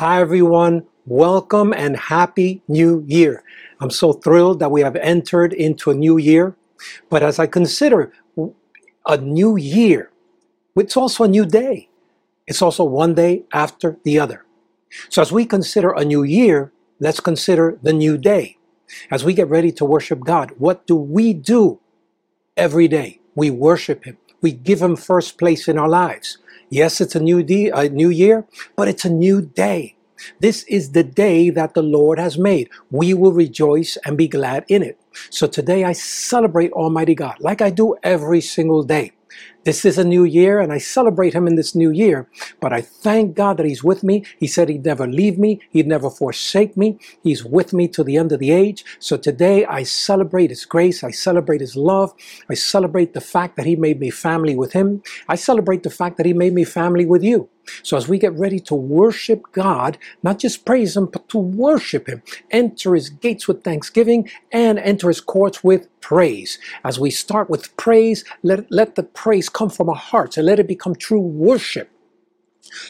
Hi, everyone. Welcome and happy new year. I'm so thrilled that we have entered into a new year. But as I consider a new year, it's also a new day. It's also one day after the other. So as we consider a new year, let's consider the new day. As we get ready to worship God, what do we do every day? We worship Him. We give Him first place in our lives. Yes, it's a new day, a new year, but it's a new day. This is the day that the Lord has made. We will rejoice and be glad in it. So today I celebrate Almighty God like I do every single day. This is a new year and I celebrate him in this new year. But I thank God that he's with me. He said he'd never leave me. He'd never forsake me. He's with me to the end of the age. So today I celebrate his grace. I celebrate his love. I celebrate the fact that he made me family with him. I celebrate the fact that he made me family with you. So as we get ready to worship God, not just praise Him, but to worship Him, enter His gates with thanksgiving and enter His courts with praise. As we start with praise, let, let the praise come from our hearts and let it become true worship.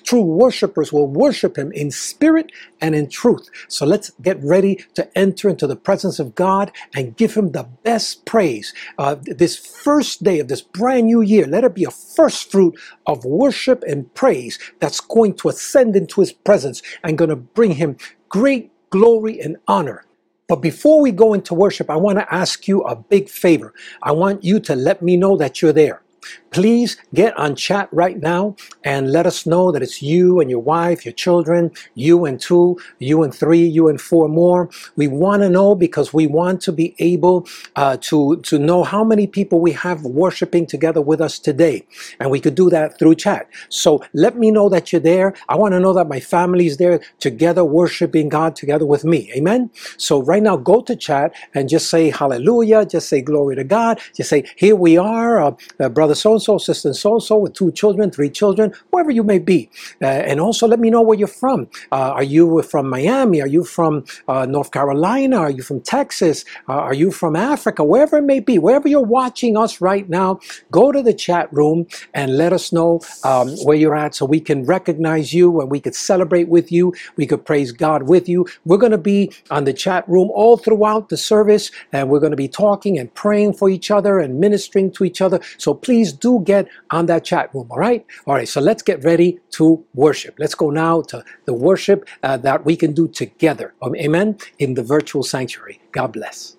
True worshipers will worship him in spirit and in truth. So let's get ready to enter into the presence of God and give him the best praise. Uh, this first day of this brand new year, let it be a first fruit of worship and praise that's going to ascend into his presence and going to bring him great glory and honor. But before we go into worship, I want to ask you a big favor. I want you to let me know that you're there. Please get on chat right now and let us know that it's you and your wife, your children, you and two, you and three, you and four more. We want to know because we want to be able uh, to, to know how many people we have worshiping together with us today. And we could do that through chat. So let me know that you're there. I want to know that my family is there together worshiping God together with me. Amen. So right now, go to chat and just say hallelujah. Just say glory to God. Just say, here we are, uh, uh, brother so and so, sister so and so, with two children, three children, wherever you may be. Uh, and also let me know where you're from. Uh, are you from Miami? Are you from uh, North Carolina? Are you from Texas? Uh, are you from Africa? Wherever it may be, wherever you're watching us right now, go to the chat room and let us know um, where you're at so we can recognize you and we could celebrate with you. We could praise God with you. We're going to be on the chat room all throughout the service and we're going to be talking and praying for each other and ministering to each other. So please do get on that chat room, all right? All right, so let's get ready to worship. Let's go now to the worship uh, that we can do together, um, amen, in the virtual sanctuary. God bless.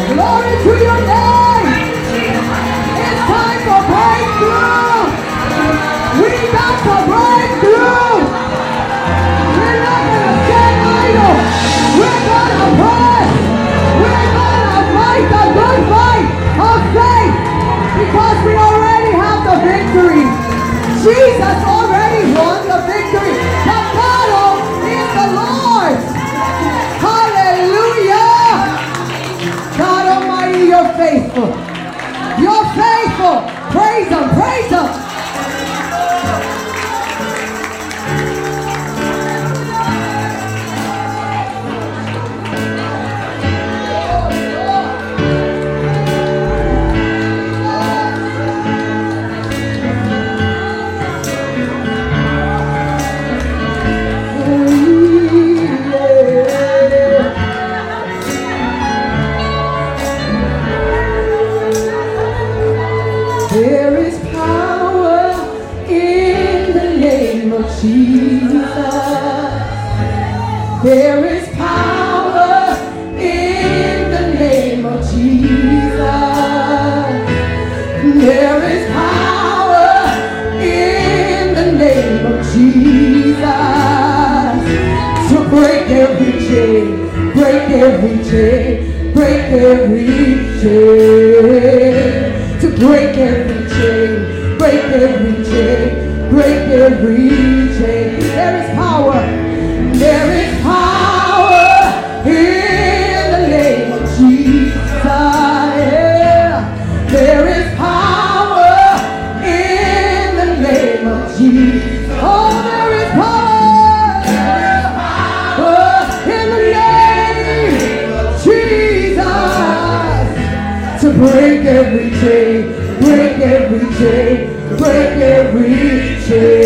Glory to your name. It's time for breakthrough. We got break Jesus already won the victory. The battle is the Lord's. Hallelujah. God Almighty, you're faithful. You're faithful. Praise Him. Chain, break every chain, to break every chain, break every chain, break every chain. There is chain, break every chain,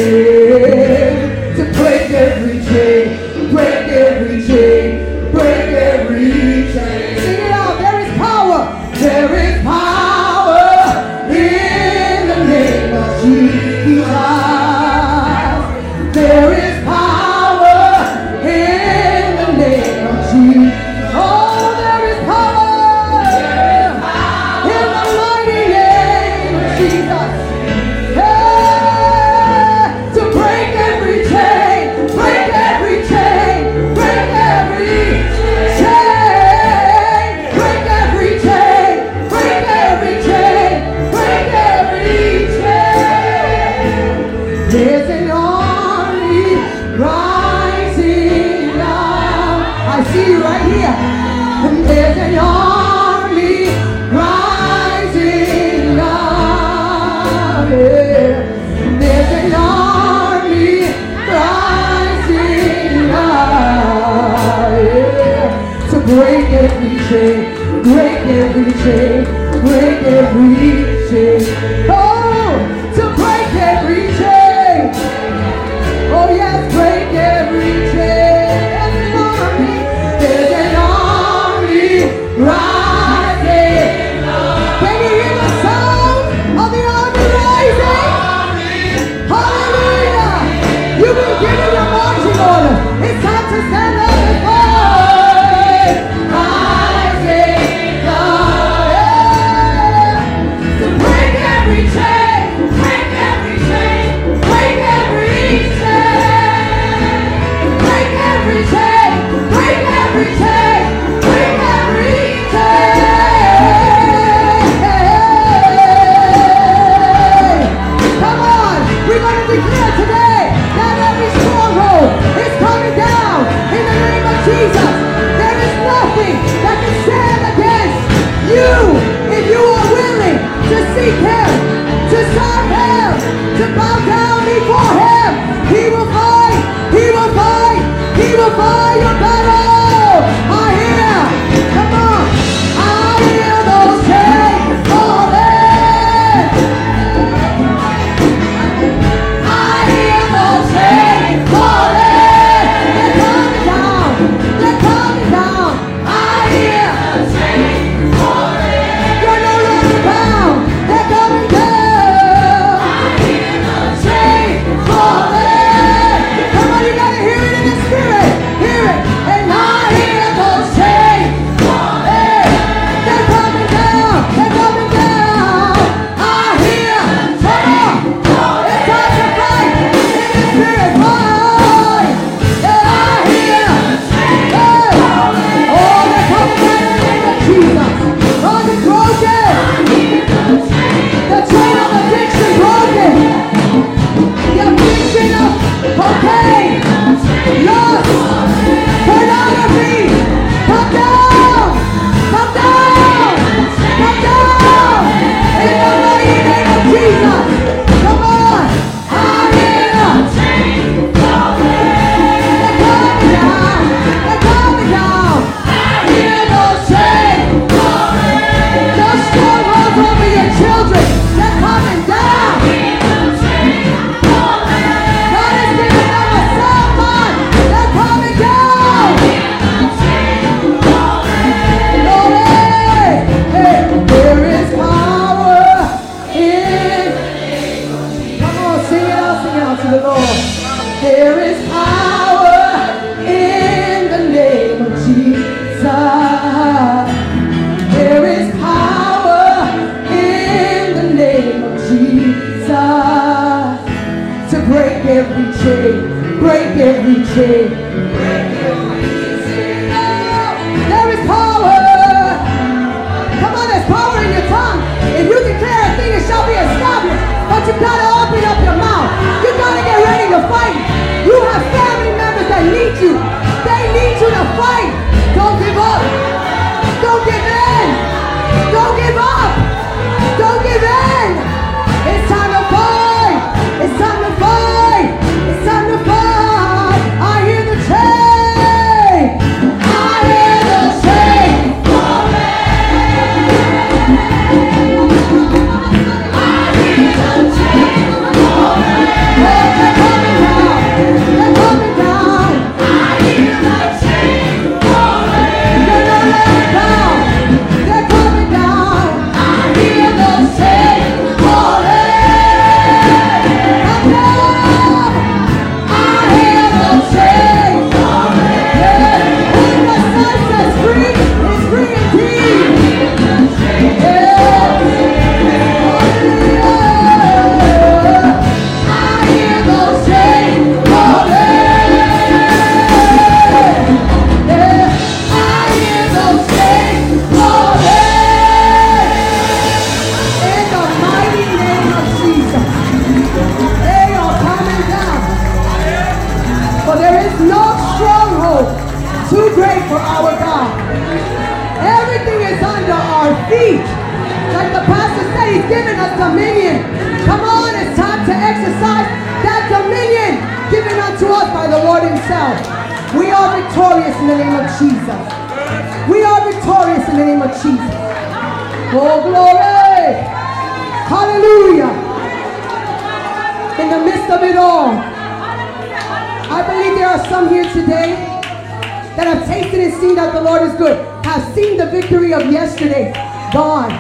yesterday gone,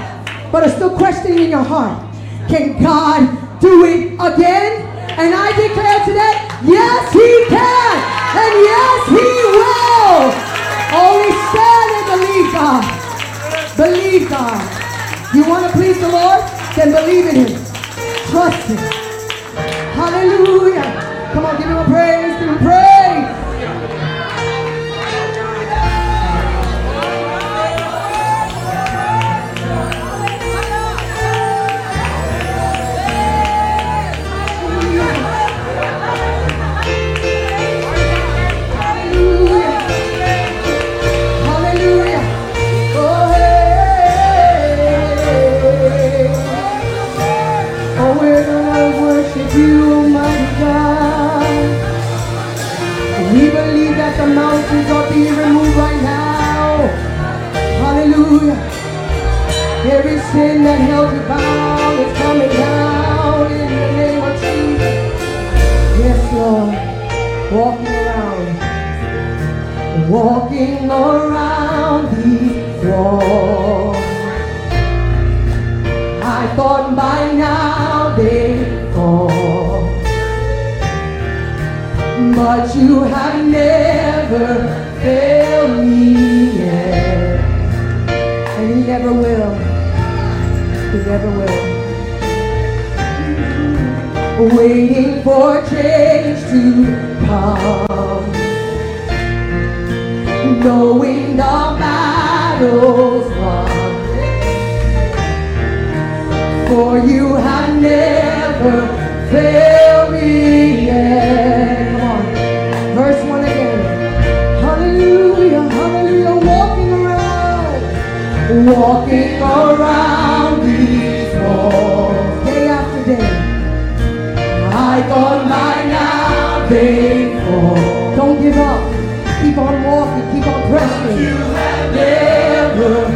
but are still questioning in your heart, can God do it again? And I declare today, yes, He can, and yes, He will. Only stand and believe God. Believe God. You want to please the Lord? Then believe in Him. Trust Him. Hallelujah. Come on, give Him a praise, give Him praise. Sin that held you bound is coming down in the name of Jesus. Yes, Lord. Walking around walking around these walls. I thought by now they'd fall, but you have never failed me yet, and you never will. Never will. Waiting for change to come knowing the battle's won. For you have never failed me yet. Come on. Verse 1 again. Hallelujah, hallelujah. Walking around, walking around day after day. I thought now they'd fall. Don't give up. Keep on walking. Keep on pressing. You have never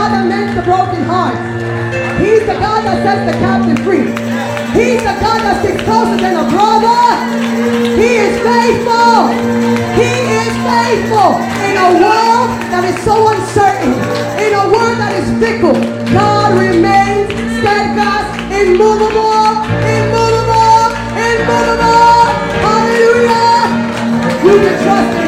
God that mends the broken heart. He's the God that sets the captive free. He's the God that sticks closer than a brother. He is faithful. He is faithful in a world that is so uncertain, in a world that is fickle. God remains steadfast, immovable, immovable, immovable. Hallelujah. You can trust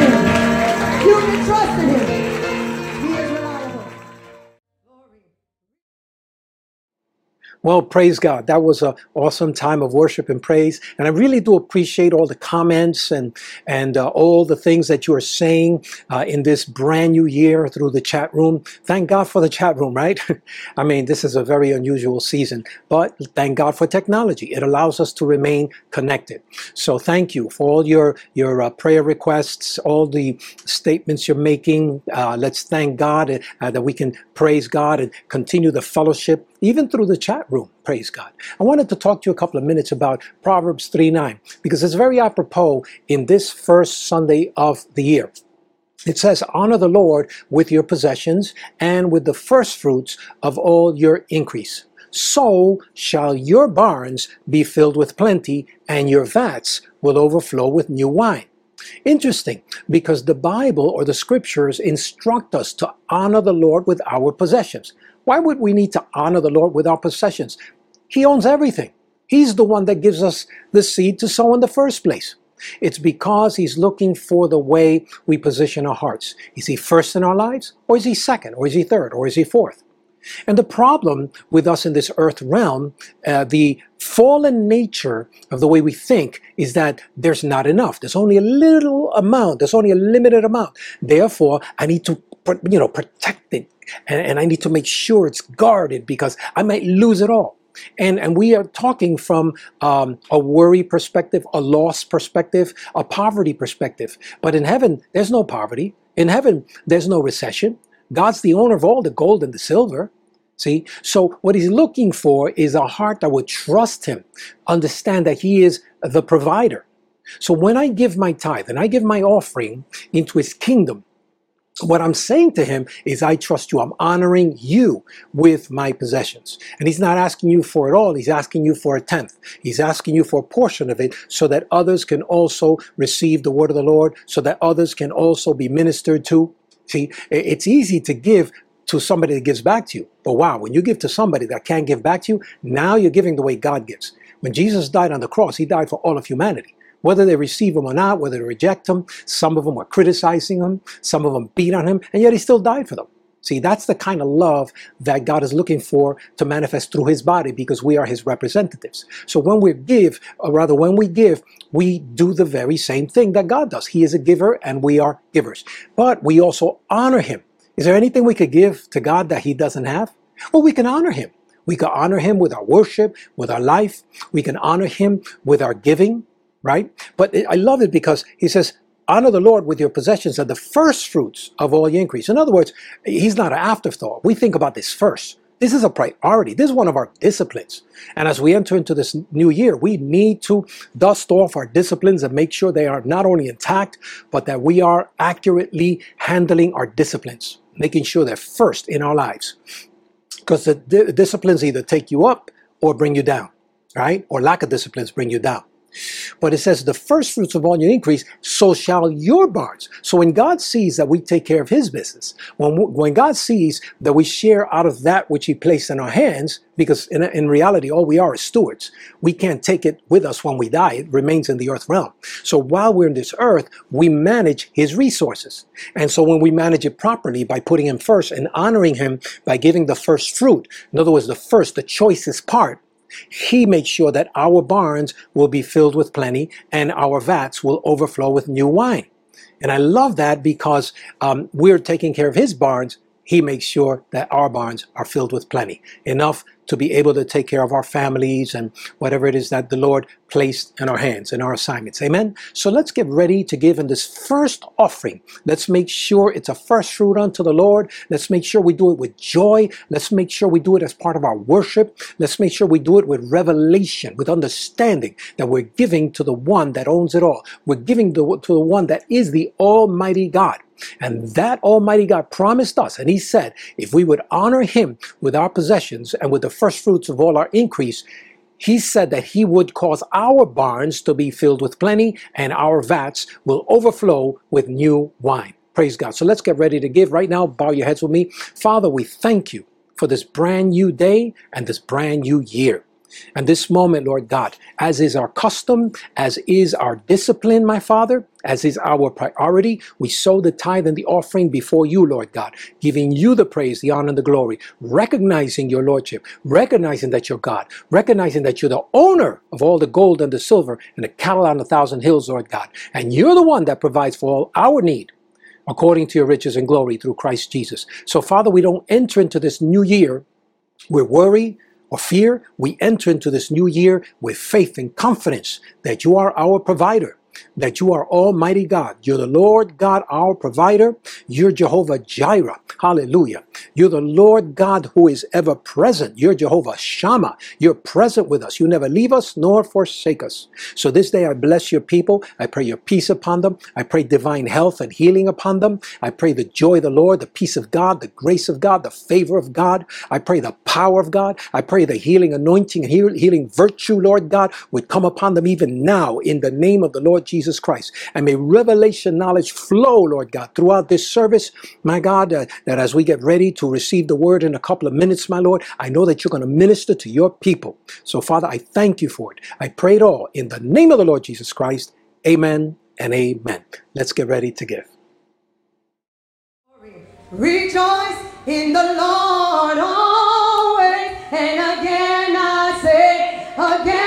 Well, praise God. That was an awesome time of worship and praise. And I really do appreciate all the comments and, and uh, all the things that you are saying uh, in this brand new year through the chat room. Thank God for the chat room, right? I mean, this is a very unusual season, but thank God for technology. It allows us to remain connected. So thank you for all your, your uh, prayer requests, all the statements you're making. Uh, let's thank God uh, that we can praise God and continue the fellowship even through the chat room. Praise God. I wanted to talk to you a couple of minutes about Proverbs 3 9, because it's very apropos in this first Sunday of the year. It says, Honor the Lord with your possessions and with the first fruits of all your increase. So shall your barns be filled with plenty, and your vats will overflow with new wine. Interesting, because the Bible or the scriptures instruct us to honor the Lord with our possessions. Why would we need to honor the Lord with our possessions? He owns everything. He's the one that gives us the seed to sow in the first place. It's because He's looking for the way we position our hearts. Is He first in our lives? Or is He second? Or is He third? Or is He fourth? And the problem with us in this earth realm, uh, the fallen nature of the way we think is that there's not enough. There's only a little amount. There's only a limited amount. Therefore, I need to, you know, protect it, and, and I need to make sure it's guarded because I might lose it all. And and we are talking from um, a worry perspective, a loss perspective, a poverty perspective. But in heaven, there's no poverty. In heaven, there's no recession. God's the owner of all the gold and the silver. See? So what he's looking for is a heart that would trust him, understand that he is the provider. So when I give my tithe and I give my offering into his kingdom, what I'm saying to him is, I trust you. I'm honoring you with my possessions. And he's not asking you for it all. He's asking you for a tenth. He's asking you for a portion of it so that others can also receive the word of the Lord, so that others can also be ministered to. See, it's easy to give to somebody that gives back to you. But wow, when you give to somebody that can't give back to you, now you're giving the way God gives. When Jesus died on the cross, he died for all of humanity. Whether they receive him or not, whether they reject him, some of them were criticizing him, some of them beat on him, and yet he still died for them. See, that's the kind of love that God is looking for to manifest through his body because we are his representatives. So when we give, or rather when we give, we do the very same thing that God does. He is a giver and we are givers. But we also honor him. Is there anything we could give to God that he doesn't have? Well, we can honor him. We can honor him with our worship, with our life. We can honor him with our giving, right? But I love it because he says, honor the Lord with your possessions and the first fruits of all your increase. In other words, He's not an afterthought. We think about this first. This is a priority. This is one of our disciplines. And as we enter into this new year, we need to dust off our disciplines and make sure they are not only intact, but that we are accurately handling our disciplines, making sure they're first in our lives. Because the di- disciplines either take you up or bring you down, right? Or lack of disciplines bring you down. But it says, the first fruits of all your increase, so shall your barns. So when God sees that we take care of his business, when, when God sees that we share out of that which he placed in our hands, because in, in reality, all we are is stewards. We can't take it with us when we die. It remains in the earth realm. So while we're in this earth, we manage his resources. And so when we manage it properly by putting him first and honoring him by giving the first fruit, in other words, the first, the choicest part, he makes sure that our barns will be filled with plenty and our vats will overflow with new wine. And I love that because um, we're taking care of his barns. He makes sure that our barns are filled with plenty, enough to be able to take care of our families and whatever it is that the Lord placed in our hands, in our assignments. Amen. So let's get ready to give in this first offering. Let's make sure it's a first fruit unto the Lord. Let's make sure we do it with joy. Let's make sure we do it as part of our worship. Let's make sure we do it with revelation, with understanding that we're giving to the one that owns it all. We're giving to, to the one that is the Almighty God. And that Almighty God promised us, and He said, if we would honor Him with our possessions and with the first fruits of all our increase, He said that He would cause our barns to be filled with plenty and our vats will overflow with new wine. Praise God. So let's get ready to give right now. Bow your heads with me. Father, we thank you for this brand new day and this brand new year. And this moment, Lord God, as is our custom, as is our discipline, my Father, as is our priority, we sow the tithe and the offering before you, Lord God, giving you the praise, the honor, and the glory, recognizing your Lordship, recognizing that you're God, recognizing that you're the owner of all the gold and the silver and the cattle on a thousand hills, Lord God. And you're the one that provides for all our need according to your riches and glory through Christ Jesus. So, Father, we don't enter into this new year with worry or fear. We enter into this new year with faith and confidence that you are our provider. That you are Almighty God. You're the Lord God, our provider. You're Jehovah Jireh. Hallelujah. You're the Lord God who is ever present. You're Jehovah Shammah. You're present with us. You never leave us nor forsake us. So this day I bless your people. I pray your peace upon them. I pray divine health and healing upon them. I pray the joy of the Lord, the peace of God, the grace of God, the favor of God. I pray the power of God. I pray the healing anointing, heal- healing virtue, Lord God, would come upon them even now in the name of the Lord Jesus Christ. And may revelation knowledge flow, Lord God, throughout this service, my God, uh, that as we get ready to receive the word in a couple of minutes, my Lord, I know that you're going to minister to your people. So, Father, I thank you for it. I pray it all in the name of the Lord Jesus Christ. Amen and amen. Let's get ready to give. Rejoice in the Lord always. And again I say, again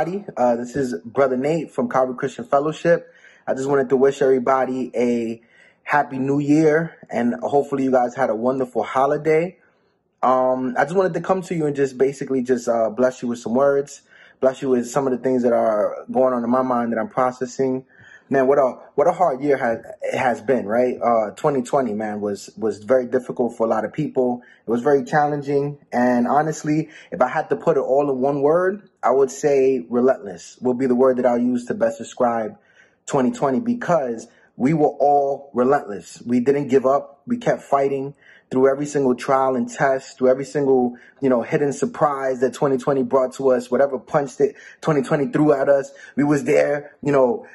everybody. Uh, this is Brother Nate from Calvary Christian Fellowship. I just wanted to wish everybody a happy new year and hopefully you guys had a wonderful holiday. Um, I just wanted to come to you and just basically just uh, bless you with some words, bless you with some of the things that are going on in my mind that I'm processing. Man, what a what a hard year has it has been, right? Uh, 2020, man, was was very difficult for a lot of people. It was very challenging, and honestly, if I had to put it all in one word, I would say relentless. Will be the word that I'll use to best describe 2020 because we were all relentless. We didn't give up. We kept fighting through every single trial and test, through every single, you know, hidden surprise that 2020 brought to us, whatever punch that 2020 threw at us. We was there, you know,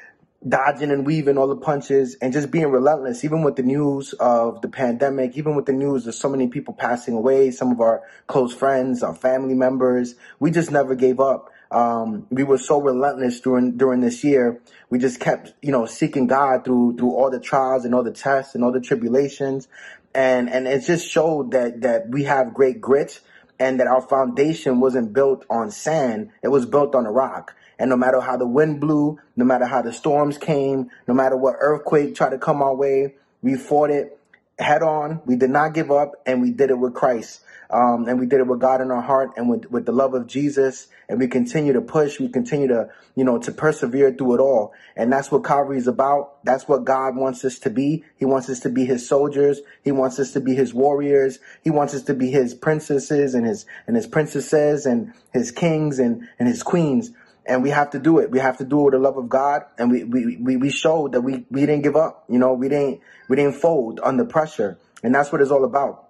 dodging and weaving all the punches and just being relentless, even with the news of the pandemic, even with the news of so many people passing away, some of our close friends, our family members, we just never gave up. Um, we were so relentless during during this year. We just kept, you know, seeking God through through all the trials and all the tests and all the tribulations, and and it just showed that that we have great grit and that our foundation wasn't built on sand; it was built on a rock. And no matter how the wind blew, no matter how the storms came, no matter what earthquake tried to come our way, we fought it head on. We did not give up, and we did it with Christ. Um, and we did it with God in our heart and with, with the love of Jesus. And we continue to push. We continue to, you know, to persevere through it all. And that's what Calvary is about. That's what God wants us to be. He wants us to be his soldiers. He wants us to be his warriors. He wants us to be his princesses and his, and his princesses and his kings and, and his queens and we have to do it. We have to do it with the love of God, and we we we, we showed that we we didn't give up. You know, we didn't we didn't fold under pressure, and that's what it's all about.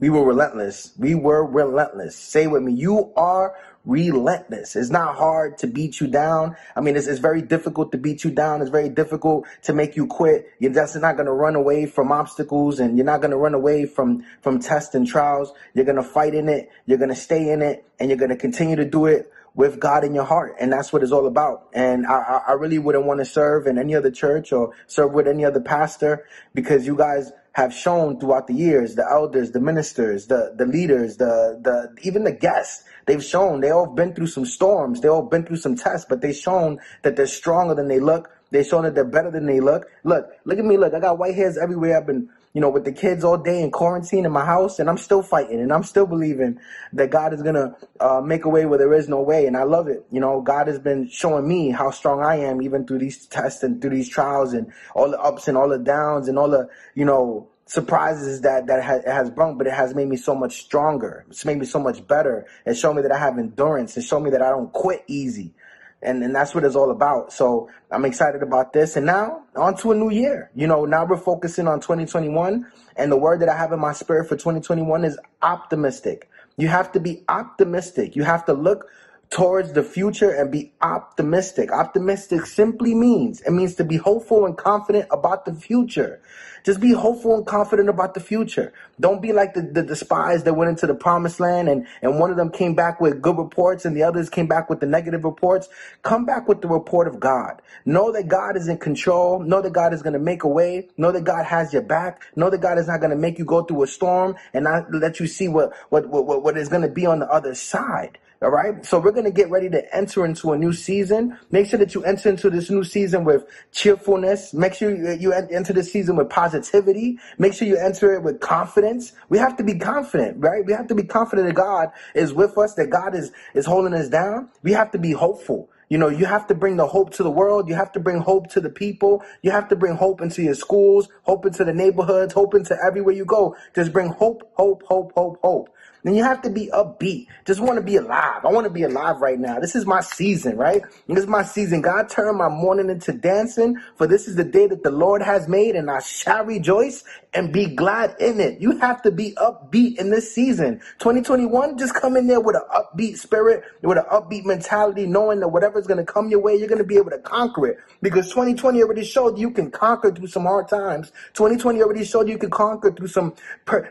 We were relentless. We were relentless. Say with me, you are relentless. It's not hard to beat you down. I mean, it's, it's very difficult to beat you down. It's very difficult to make you quit. You're just not going to run away from obstacles and you're not going to run away from, from tests and trials. You're going to fight in it. You're going to stay in it and you're going to continue to do it with God in your heart. And that's what it's all about. And I, I really wouldn't want to serve in any other church or serve with any other pastor because you guys have shown throughout the years, the elders, the ministers, the, the leaders, the, the, even the guests, they've shown they all been through some storms. They all been through some tests, but they've shown that they're stronger than they look. They've shown that they're better than they look. Look, look at me. Look, I got white hairs everywhere. I've been you know, with the kids all day in quarantine in my house, and I'm still fighting, and I'm still believing that God is gonna uh, make a way where there is no way, and I love it. You know, God has been showing me how strong I am, even through these tests and through these trials, and all the ups and all the downs, and all the you know surprises that that has, has brought, but it has made me so much stronger. It's made me so much better. It showed me that I have endurance. It showed me that I don't quit easy and and that's what it's all about. So I'm excited about this. And now on to a new year. You know, now we're focusing on 2021, and the word that I have in my spirit for 2021 is optimistic. You have to be optimistic. You have to look towards the future and be optimistic. Optimistic simply means it means to be hopeful and confident about the future. Just be hopeful and confident about the future. Don't be like the, the, the spies that went into the promised land and, and one of them came back with good reports and the others came back with the negative reports. Come back with the report of God. Know that God is in control. Know that God is going to make a way. Know that God has your back. Know that God is not going to make you go through a storm and not let you see what, what, what, what is going to be on the other side. All right. So we're going to get ready to enter into a new season. Make sure that you enter into this new season with cheerfulness. Make sure you enter the season with positivity. Make sure you enter it with confidence. We have to be confident, right? We have to be confident that God is with us, that God is, is holding us down. We have to be hopeful. You know, you have to bring the hope to the world. You have to bring hope to the people. You have to bring hope into your schools, hope into the neighborhoods, hope into everywhere you go. Just bring hope, hope, hope, hope, hope. Then you have to be upbeat. Just want to be alive. I want to be alive right now. This is my season, right? This is my season. God turned my mourning into dancing, for this is the day that the Lord has made, and I shall rejoice and be glad in it. You have to be upbeat in this season. 2021, just come in there with an upbeat spirit, with an upbeat mentality, knowing that whatever's going to come your way, you're going to be able to conquer it. Because 2020 already showed you can conquer through some hard times. 2020 already showed you can conquer through some,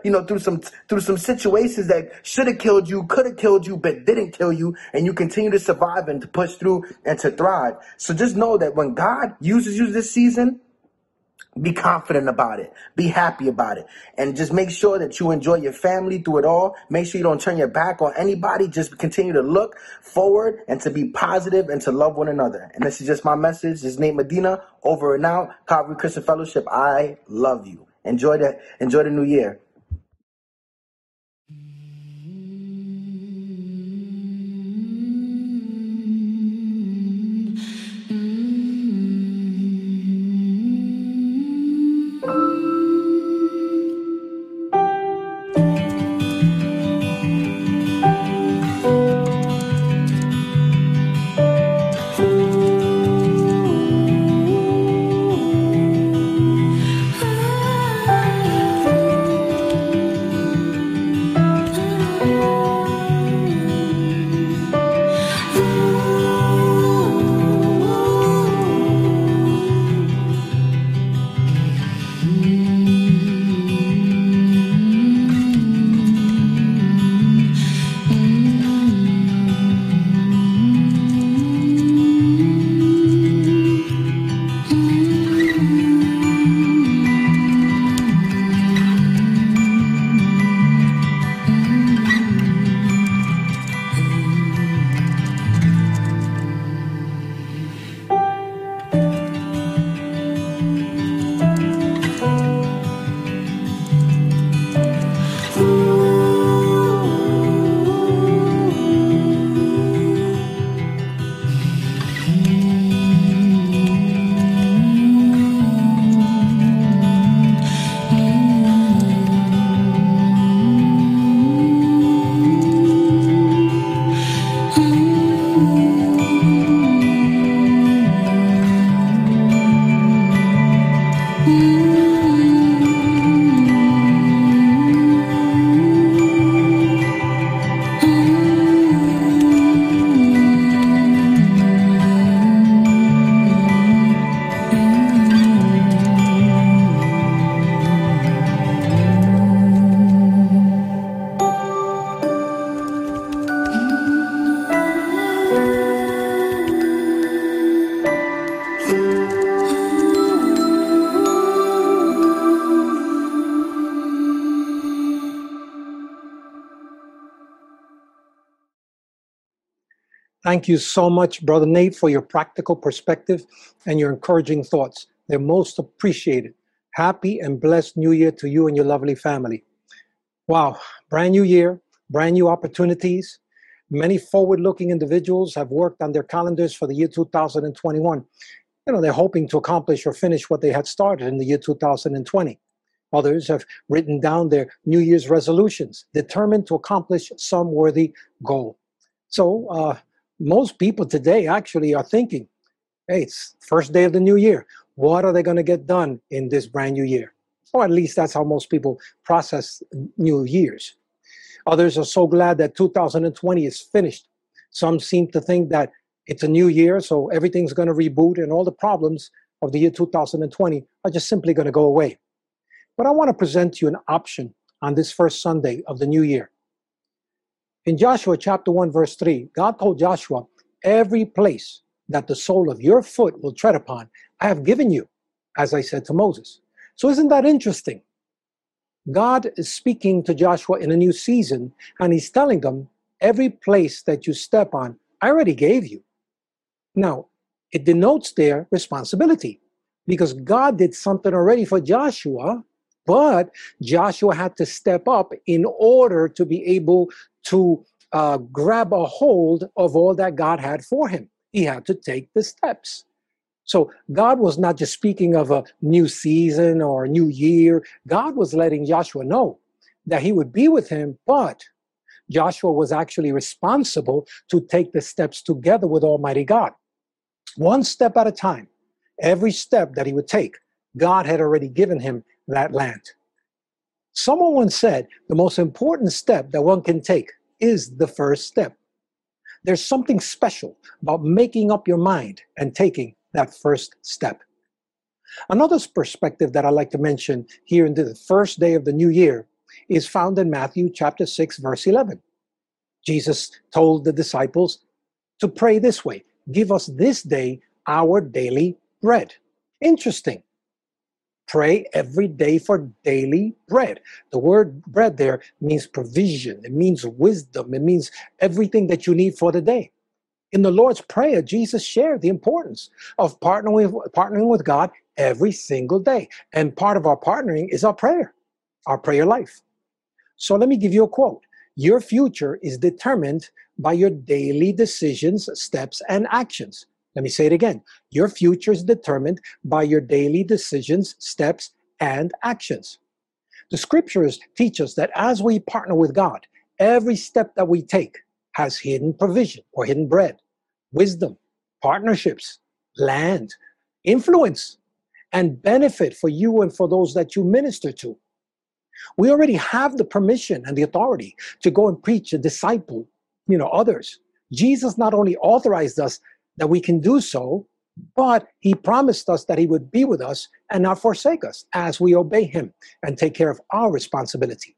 you know, through some, through some situations that should have killed you, could have killed you, but didn't kill you, and you continue to survive and to push through and to thrive. So just know that when God uses you this season, be confident about it. Be happy about it. And just make sure that you enjoy your family through it all. Make sure you don't turn your back on anybody. Just continue to look forward and to be positive and to love one another. And this is just my message. This is Nate Medina over and out. Calvary Christian Fellowship. I love you. Enjoy the enjoy the new year. Thank you so much, Brother Nate, for your practical perspective and your encouraging thoughts. They're most appreciated. Happy and blessed New Year to you and your lovely family. Wow, brand new year, brand new opportunities. Many forward looking individuals have worked on their calendars for the year 2021. You know, they're hoping to accomplish or finish what they had started in the year 2020. Others have written down their New Year's resolutions, determined to accomplish some worthy goal. So, uh, most people today actually are thinking, hey, it's first day of the new year. What are they going to get done in this brand new year? Or at least that's how most people process new years. Others are so glad that 2020 is finished. Some seem to think that it's a new year, so everything's going to reboot and all the problems of the year 2020 are just simply going to go away. But I want to present you an option on this first Sunday of the new year. In Joshua chapter 1, verse 3, God told Joshua, Every place that the sole of your foot will tread upon, I have given you, as I said to Moses. So, isn't that interesting? God is speaking to Joshua in a new season, and he's telling them, Every place that you step on, I already gave you. Now, it denotes their responsibility because God did something already for Joshua, but Joshua had to step up in order to be able to uh, grab a hold of all that God had for him. He had to take the steps. So God was not just speaking of a new season or a new year. God was letting Joshua know that he would be with him, but Joshua was actually responsible to take the steps together with Almighty God. One step at a time. Every step that he would take, God had already given him that land. Someone once said the most important step that one can take is the first step. There's something special about making up your mind and taking that first step. Another perspective that I like to mention here in the first day of the new year is found in Matthew chapter 6 verse 11. Jesus told the disciples to pray this way, give us this day our daily bread. Interesting. Pray every day for daily bread. The word bread there means provision, it means wisdom, it means everything that you need for the day. In the Lord's Prayer, Jesus shared the importance of partnering with, partnering with God every single day. And part of our partnering is our prayer, our prayer life. So let me give you a quote Your future is determined by your daily decisions, steps, and actions. Let me say it again. Your future is determined by your daily decisions, steps, and actions. The scriptures teach us that as we partner with God, every step that we take has hidden provision or hidden bread, wisdom, partnerships, land, influence, and benefit for you and for those that you minister to. We already have the permission and the authority to go and preach and disciple, you know, others. Jesus not only authorized us that we can do so, but he promised us that he would be with us and not forsake us as we obey him and take care of our responsibility.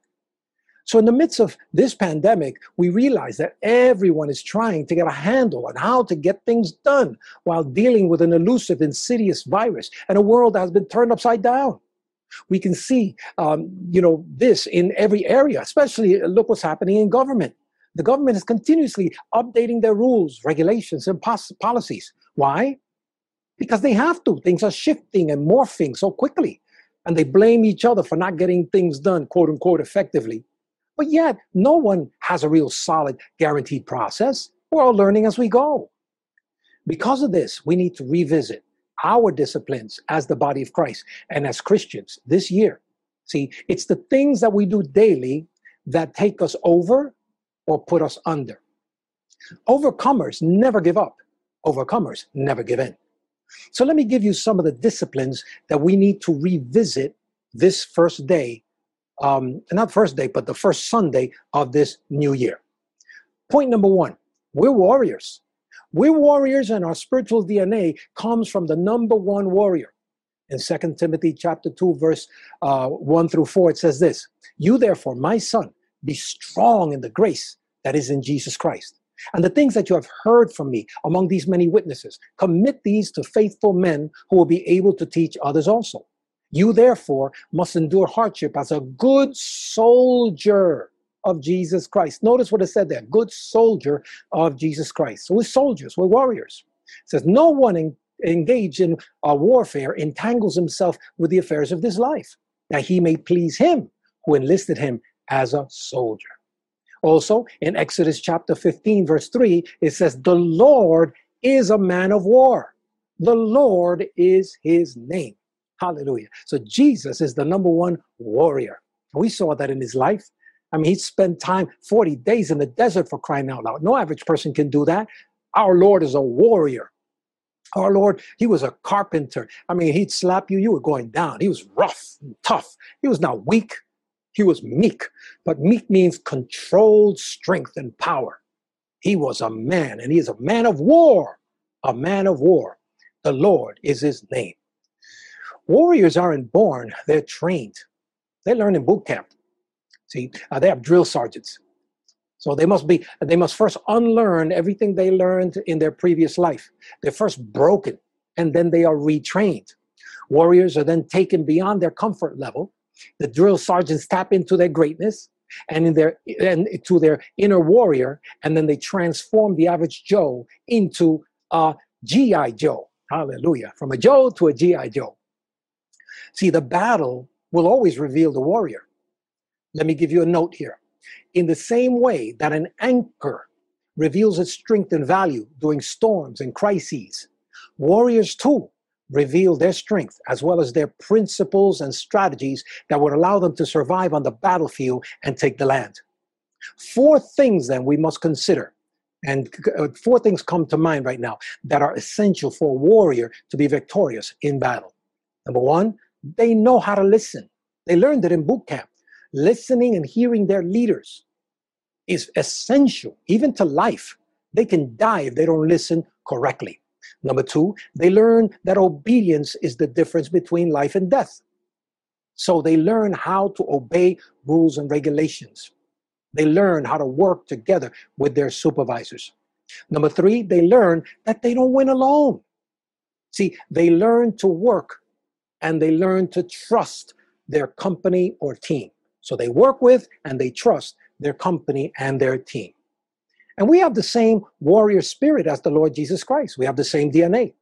So, in the midst of this pandemic, we realize that everyone is trying to get a handle on how to get things done while dealing with an elusive, insidious virus and a world that has been turned upside down. We can see, um, you know, this in every area. Especially, look what's happening in government. The government is continuously updating their rules, regulations, and policies. Why? Because they have to. Things are shifting and morphing so quickly. And they blame each other for not getting things done, quote unquote, effectively. But yet, no one has a real solid, guaranteed process. We're all learning as we go. Because of this, we need to revisit our disciplines as the body of Christ and as Christians this year. See, it's the things that we do daily that take us over or put us under. Overcomers never give up, overcomers never give in. So, let me give you some of the disciplines that we need to revisit this first day, um, not first day, but the first Sunday of this new year. Point number one we're warriors. We're warriors, and our spiritual DNA comes from the number one warrior. In 2 Timothy chapter 2, verse uh, 1 through 4, it says this You therefore, my son, be strong in the grace that is in Jesus Christ. And the things that you have heard from me among these many witnesses, commit these to faithful men who will be able to teach others also. You therefore must endure hardship as a good soldier of Jesus Christ. Notice what it said there good soldier of Jesus Christ. So we're soldiers, we're warriors. It says, No one en- engaged in warfare entangles himself with the affairs of this life, that he may please him who enlisted him as a soldier. Also, in Exodus chapter 15, verse 3, it says, The Lord is a man of war. The Lord is his name. Hallelujah. So Jesus is the number one warrior. We saw that in his life. I mean, he spent time 40 days in the desert for crying out loud. No average person can do that. Our Lord is a warrior. Our Lord, he was a carpenter. I mean, he'd slap you, you were going down. He was rough and tough. He was not weak. He was meek, but meek means controlled strength and power. He was a man, and he is a man of war, a man of war. The Lord is his name. Warriors aren't born, they're trained. They learn in boot camp. See, uh, they have drill sergeants. So they must be, they must first unlearn everything they learned in their previous life. They're first broken, and then they are retrained. Warriors are then taken beyond their comfort level the drill sergeants tap into their greatness and in their and to their inner warrior, and then they transform the average Joe into a GI Joe. Hallelujah! From a Joe to a GI Joe. See, the battle will always reveal the warrior. Let me give you a note here. In the same way that an anchor reveals its strength and value during storms and crises, warriors too reveal their strength as well as their principles and strategies that would allow them to survive on the battlefield and take the land. Four things then we must consider. And uh, four things come to mind right now that are essential for a warrior to be victorious in battle. Number one, they know how to listen. They learned it in boot camp. Listening and hearing their leaders is essential, even to life. They can die if they don't listen correctly. Number two, they learn that obedience is the difference between life and death. So they learn how to obey rules and regulations. They learn how to work together with their supervisors. Number three, they learn that they don't win alone. See, they learn to work and they learn to trust their company or team. So they work with and they trust their company and their team. And we have the same warrior spirit as the Lord Jesus Christ. We have the same DNA.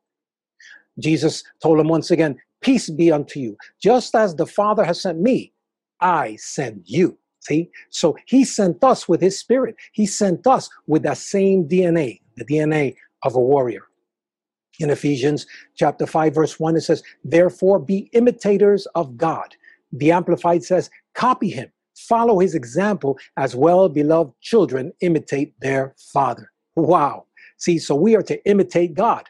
Jesus told him once again, Peace be unto you. Just as the Father has sent me, I send you. See? So he sent us with his spirit. He sent us with that same DNA, the DNA of a warrior. In Ephesians chapter 5, verse 1, it says, Therefore be imitators of God. The Amplified says, Copy him, follow his example as well beloved children imitate their father. Wow. See, so we are to imitate God.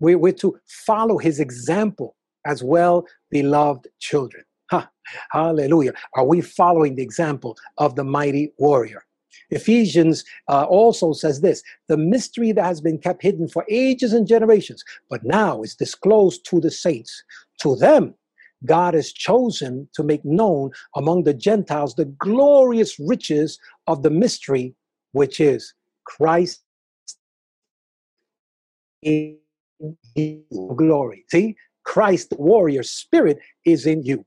We're, we're to follow his example as well beloved children. Ha, hallelujah. Are we following the example of the mighty warrior? Ephesians uh, also says this the mystery that has been kept hidden for ages and generations, but now is disclosed to the saints. To them, God has chosen to make known among the Gentiles the glorious riches of the mystery, which is Christ in. Glory. See, Christ, the warrior spirit, is in you.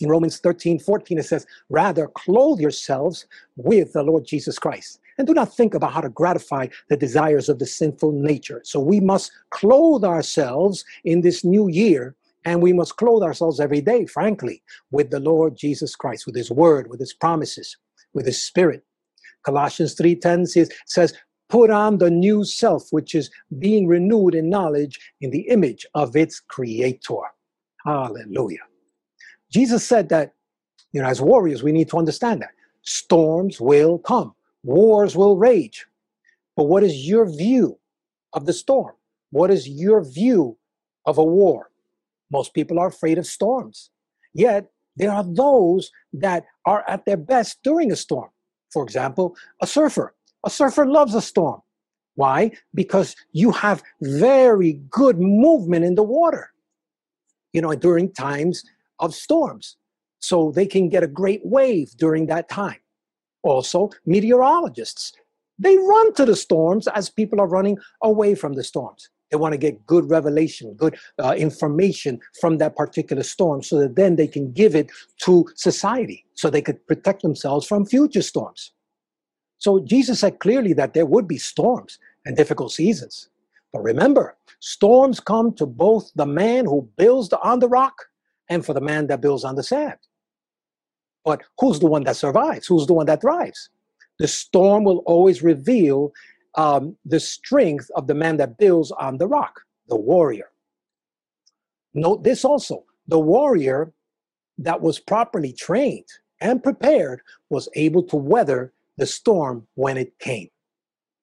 In Romans 13, 14, it says, Rather clothe yourselves with the Lord Jesus Christ. And do not think about how to gratify the desires of the sinful nature. So we must clothe ourselves in this new year, and we must clothe ourselves every day, frankly, with the Lord Jesus Christ, with his word, with his promises, with his spirit. Colossians 3:10 says, says, put on the new self, which is being renewed in knowledge in the image of its creator. Hallelujah. Jesus said that, you know, as warriors, we need to understand that storms will come, wars will rage. But what is your view of the storm? What is your view of a war? Most people are afraid of storms. Yet, there are those that are at their best during a storm. For example, a surfer. A surfer loves a storm. Why? Because you have very good movement in the water. You know, during times of storms. So they can get a great wave during that time. Also, meteorologists, they run to the storms as people are running away from the storms. They want to get good revelation, good uh, information from that particular storm so that then they can give it to society so they could protect themselves from future storms. So Jesus said clearly that there would be storms and difficult seasons. But remember, storms come to both the man who builds on the rock and for the man that builds on the sand. But who's the one that survives? Who's the one that thrives? The storm will always reveal um, the strength of the man that builds on the rock, the warrior. Note this also the warrior that was properly trained and prepared was able to weather the storm when it came.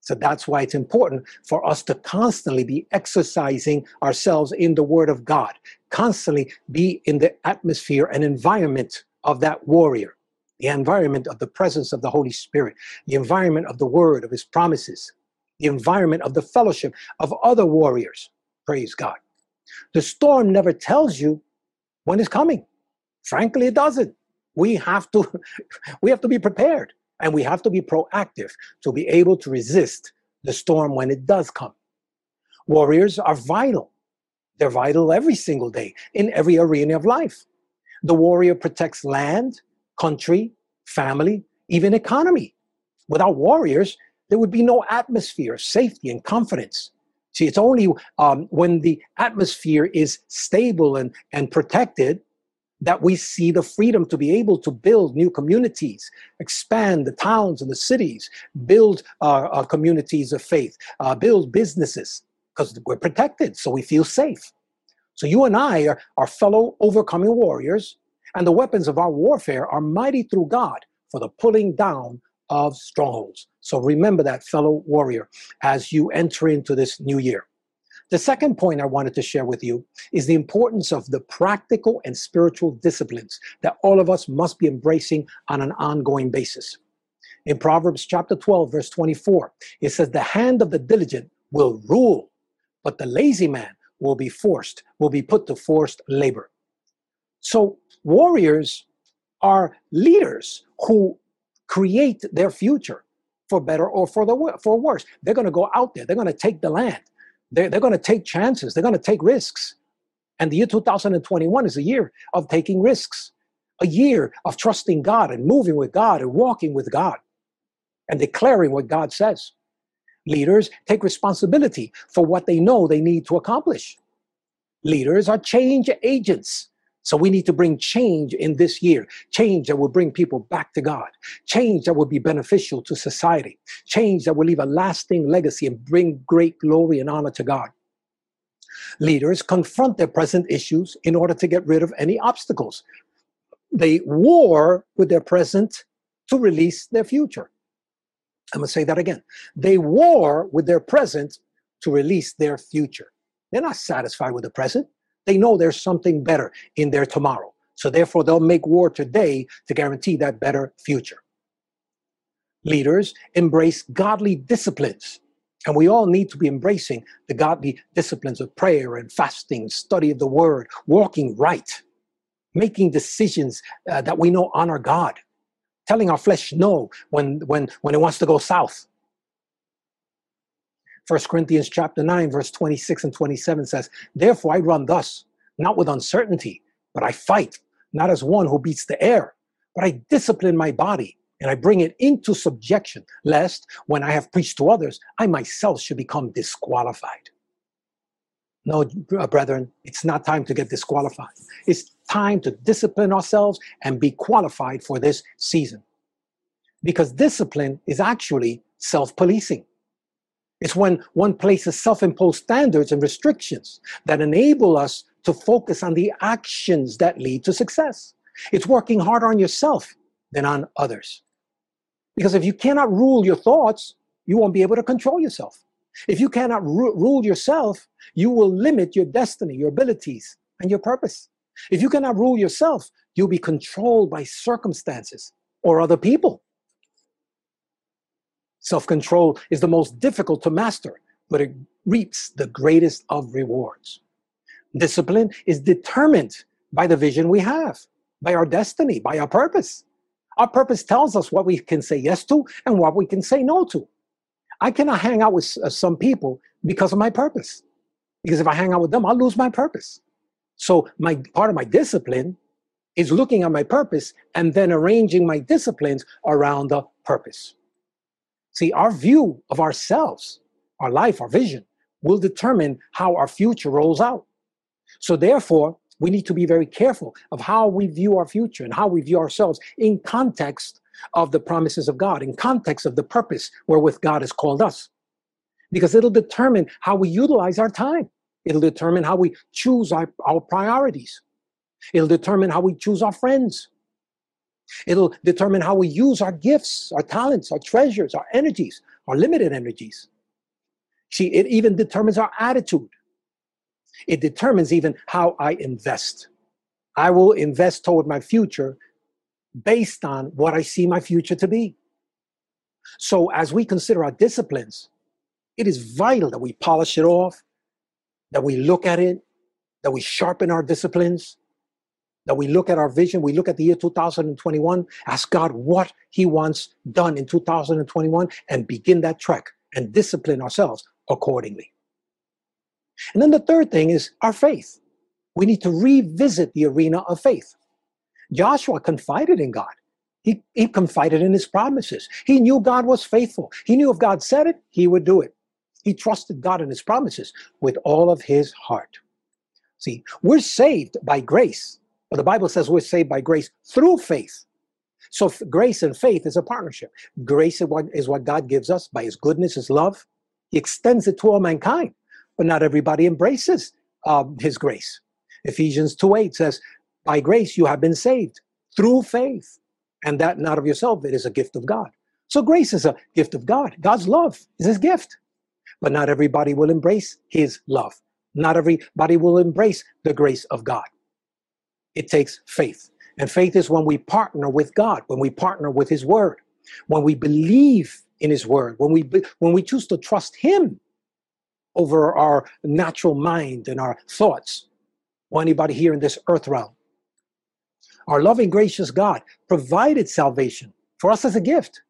So that's why it's important for us to constantly be exercising ourselves in the Word of God, constantly be in the atmosphere and environment of that warrior, the environment of the presence of the Holy Spirit, the environment of the Word, of His promises, the environment of the fellowship of other warriors. Praise God. The storm never tells you when it's coming. Frankly, it doesn't. We have to, we have to be prepared. And we have to be proactive to be able to resist the storm when it does come. Warriors are vital. They're vital every single day in every arena of life. The warrior protects land, country, family, even economy. Without warriors, there would be no atmosphere of safety and confidence. See, it's only um, when the atmosphere is stable and, and protected that we see the freedom to be able to build new communities, expand the towns and the cities, build uh, uh, communities of faith, uh, build businesses, because we're protected, so we feel safe. So you and I are, are fellow overcoming warriors, and the weapons of our warfare are mighty through God for the pulling down of strongholds. So remember that, fellow warrior, as you enter into this new year. The second point I wanted to share with you is the importance of the practical and spiritual disciplines that all of us must be embracing on an ongoing basis. In Proverbs chapter 12, verse 24, it says, The hand of the diligent will rule, but the lazy man will be forced, will be put to forced labor. So, warriors are leaders who create their future for better or for the for worse. They're going to go out there. They're going to take the land. They're, they're going to take chances. They're going to take risks. And the year 2021 is a year of taking risks, a year of trusting God and moving with God and walking with God and declaring what God says. Leaders take responsibility for what they know they need to accomplish. Leaders are change agents. So we need to bring change in this year, change that will bring people back to God, change that will be beneficial to society, change that will leave a lasting legacy and bring great glory and honor to God. Leaders confront their present issues in order to get rid of any obstacles. They war with their present to release their future. I'm going to say that again. They war with their present to release their future. They're not satisfied with the present. They know there's something better in their tomorrow. So therefore, they'll make war today to guarantee that better future. Leaders embrace godly disciplines. And we all need to be embracing the godly disciplines of prayer and fasting, study of the word, walking right, making decisions uh, that we know honor God, telling our flesh no when, when, when it wants to go south. First Corinthians chapter 9, verse 26 and 27 says, Therefore I run thus, not with uncertainty, but I fight, not as one who beats the air, but I discipline my body and I bring it into subjection, lest when I have preached to others, I myself should become disqualified. No, brethren, it's not time to get disqualified. It's time to discipline ourselves and be qualified for this season. Because discipline is actually self policing. It's when one places self imposed standards and restrictions that enable us to focus on the actions that lead to success. It's working harder on yourself than on others. Because if you cannot rule your thoughts, you won't be able to control yourself. If you cannot ru- rule yourself, you will limit your destiny, your abilities, and your purpose. If you cannot rule yourself, you'll be controlled by circumstances or other people. Self control is the most difficult to master, but it reaps the greatest of rewards. Discipline is determined by the vision we have, by our destiny, by our purpose. Our purpose tells us what we can say yes to and what we can say no to. I cannot hang out with uh, some people because of my purpose. Because if I hang out with them, I'll lose my purpose. So my part of my discipline is looking at my purpose and then arranging my disciplines around the purpose. See, our view of ourselves, our life, our vision, will determine how our future rolls out. So, therefore, we need to be very careful of how we view our future and how we view ourselves in context of the promises of God, in context of the purpose wherewith God has called us. Because it'll determine how we utilize our time. It'll determine how we choose our, our priorities. It'll determine how we choose our friends. It'll determine how we use our gifts, our talents, our treasures, our energies, our limited energies. See, it even determines our attitude. It determines even how I invest. I will invest toward my future based on what I see my future to be. So, as we consider our disciplines, it is vital that we polish it off, that we look at it, that we sharpen our disciplines, that we look at our vision, we look at the year 2021, ask God what He wants done in 2021, and begin that trek and discipline ourselves accordingly. And then the third thing is our faith. We need to revisit the arena of faith. Joshua confided in God. He, he confided in his promises. He knew God was faithful. He knew if God said it, he would do it. He trusted God and his promises with all of his heart. See, we're saved by grace, but the Bible says we're saved by grace through faith. So grace and faith is a partnership. Grace is what, is what God gives us by his goodness, his love. He extends it to all mankind, but not everybody embraces uh, his grace. Ephesians 2 8 says, By grace you have been saved through faith, and that not of yourself, it is a gift of God. So grace is a gift of God. God's love is his gift. But not everybody will embrace his love. Not everybody will embrace the grace of God. It takes faith. And faith is when we partner with God, when we partner with his word, when we believe in his word, when we when we choose to trust him over our natural mind and our thoughts, or anybody here in this earth realm. Our loving, gracious God provided salvation for us as a gift,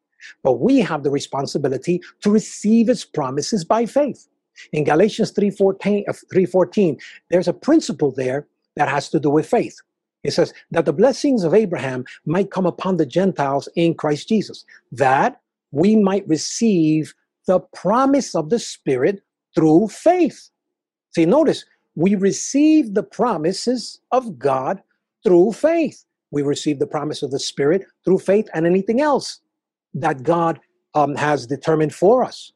but we have the responsibility to receive his promises by faith. In Galatians 3:14, uh, 3:14, there's a principle there that has to do with faith. It says that the blessings of Abraham might come upon the Gentiles in Christ Jesus, that we might receive the promise of the Spirit through faith. See, notice we receive the promises of God through faith. We receive the promise of the Spirit through faith and anything else that God um, has determined for us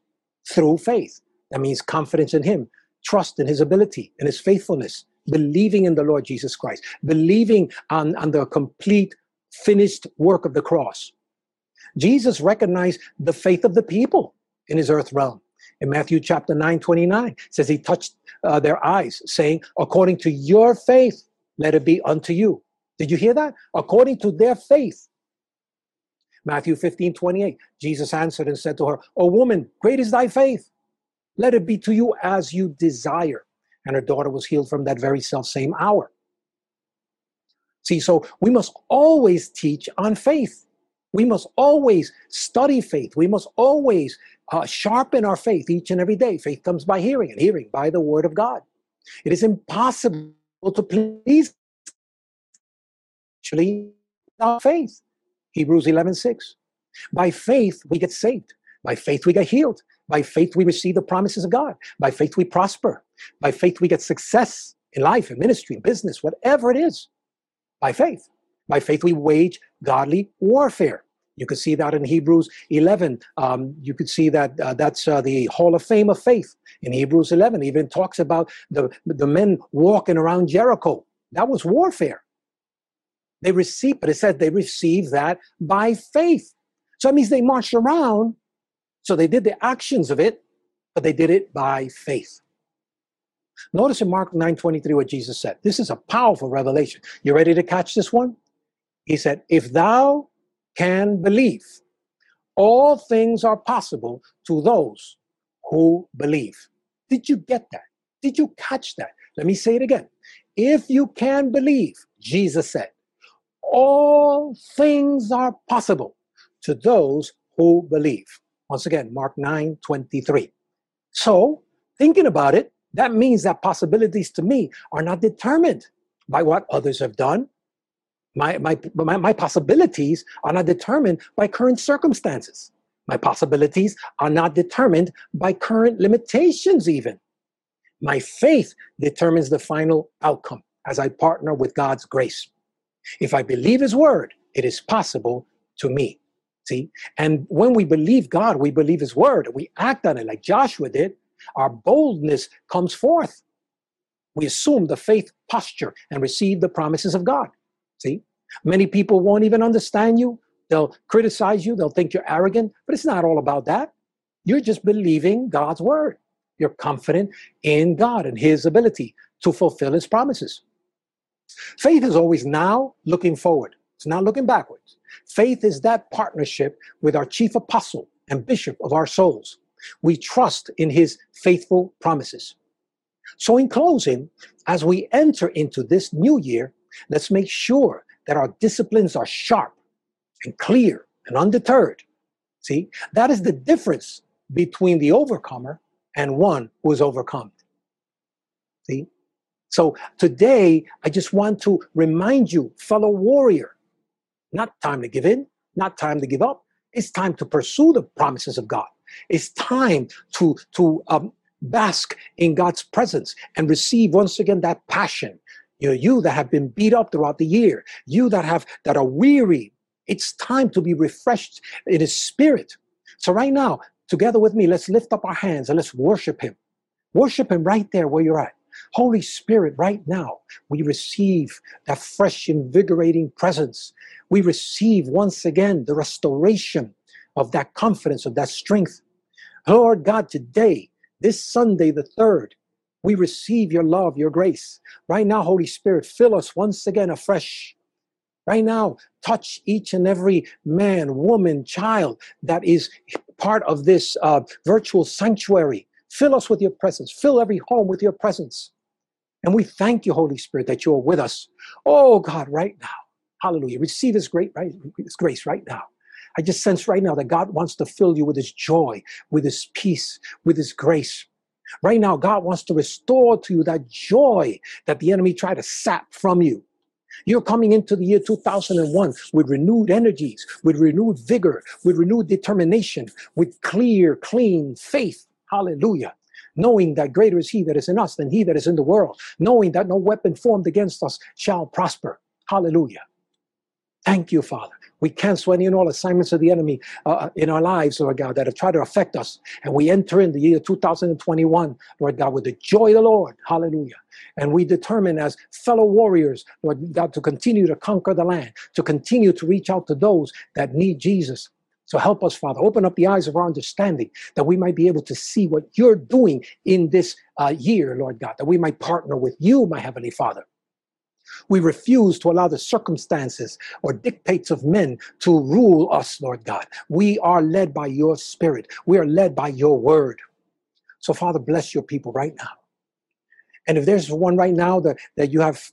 through faith. That means confidence in Him, trust in His ability and His faithfulness, believing in the Lord Jesus Christ, believing on, on the complete finished work of the cross. Jesus recognized the faith of the people in his earth realm. In Matthew chapter 9, 29, says he touched uh, their eyes, saying, According to your faith, let it be unto you. Did you hear that? According to their faith. Matthew 15, 28, Jesus answered and said to her, O woman, great is thy faith. Let it be to you as you desire. And her daughter was healed from that very self same hour. See, so we must always teach on faith. We must always study faith. We must always uh, sharpen our faith each and every day. Faith comes by hearing, and hearing by the word of God. It is impossible to please actually without faith. Hebrews 11 6. By faith, we get saved. By faith, we get healed. By faith, we receive the promises of God. By faith, we prosper. By faith, we get success in life, in ministry, in business, whatever it is. By faith. By faith, we wage godly warfare. You can see that in Hebrews 11. Um, you could see that uh, that's uh, the Hall of Fame of faith in Hebrews 11. Even talks about the, the men walking around Jericho. That was warfare. They received, but it said they received that by faith. So that means they marched around so they did the actions of it, but they did it by faith. Notice in Mark 9:23 what Jesus said. This is a powerful revelation. You ready to catch this one? He said, If thou can believe, all things are possible to those who believe. Did you get that? Did you catch that? Let me say it again. If you can believe, Jesus said, all things are possible to those who believe. Once again, Mark 9 23. So, thinking about it, that means that possibilities to me are not determined by what others have done. My, my, my, my possibilities are not determined by current circumstances. My possibilities are not determined by current limitations, even. My faith determines the final outcome as I partner with God's grace. If I believe His word, it is possible to me. See? And when we believe God, we believe His word, we act on it like Joshua did, our boldness comes forth. We assume the faith posture and receive the promises of God. See? Many people won't even understand you. They'll criticize you. They'll think you're arrogant, but it's not all about that. You're just believing God's word. You're confident in God and His ability to fulfill His promises. Faith is always now looking forward, it's not looking backwards. Faith is that partnership with our chief apostle and bishop of our souls. We trust in his faithful promises. So, in closing, as we enter into this new year, let's make sure that our disciplines are sharp and clear and undeterred. See, that is the difference between the overcomer and one who is overcome. See, so today, I just want to remind you, fellow warrior, not time to give in, not time to give up. It's time to pursue the promises of God. It's time to, to um, bask in God's presence and receive once again that passion. You know, you that have been beat up throughout the year, you that have that are weary, it's time to be refreshed in his spirit. So right now, together with me, let's lift up our hands and let's worship him. Worship him right there where you're at. Holy Spirit, right now, we receive that fresh, invigorating presence. We receive once again the restoration of that confidence, of that strength. Lord God, today, this Sunday, the 3rd, we receive your love, your grace. Right now, Holy Spirit, fill us once again afresh. Right now, touch each and every man, woman, child that is part of this uh, virtual sanctuary. Fill us with your presence. Fill every home with your presence. And we thank you, Holy Spirit, that you are with us. Oh God, right now. Hallelujah. Receive his great right, his grace right now. I just sense right now that God wants to fill you with his joy, with his peace, with his grace. Right now, God wants to restore to you that joy that the enemy tried to sap from you. You're coming into the year 2001 with renewed energies, with renewed vigor, with renewed determination, with clear, clean faith. Hallelujah. Knowing that greater is he that is in us than he that is in the world, knowing that no weapon formed against us shall prosper. Hallelujah. Thank you, Father. We cancel any and all assignments of the enemy uh, uh, in our lives, Lord God, that have tried to affect us. And we enter in the year 2021, Lord God, with the joy of the Lord. Hallelujah. And we determine as fellow warriors, Lord God, to continue to conquer the land, to continue to reach out to those that need Jesus. So help us, Father. Open up the eyes of our understanding that we might be able to see what you're doing in this uh, year, Lord God, that we might partner with you, my Heavenly Father. We refuse to allow the circumstances or dictates of men to rule us, Lord God. We are led by your spirit, we are led by your word. So, Father, bless your people right now. And if there's one right now that, that you have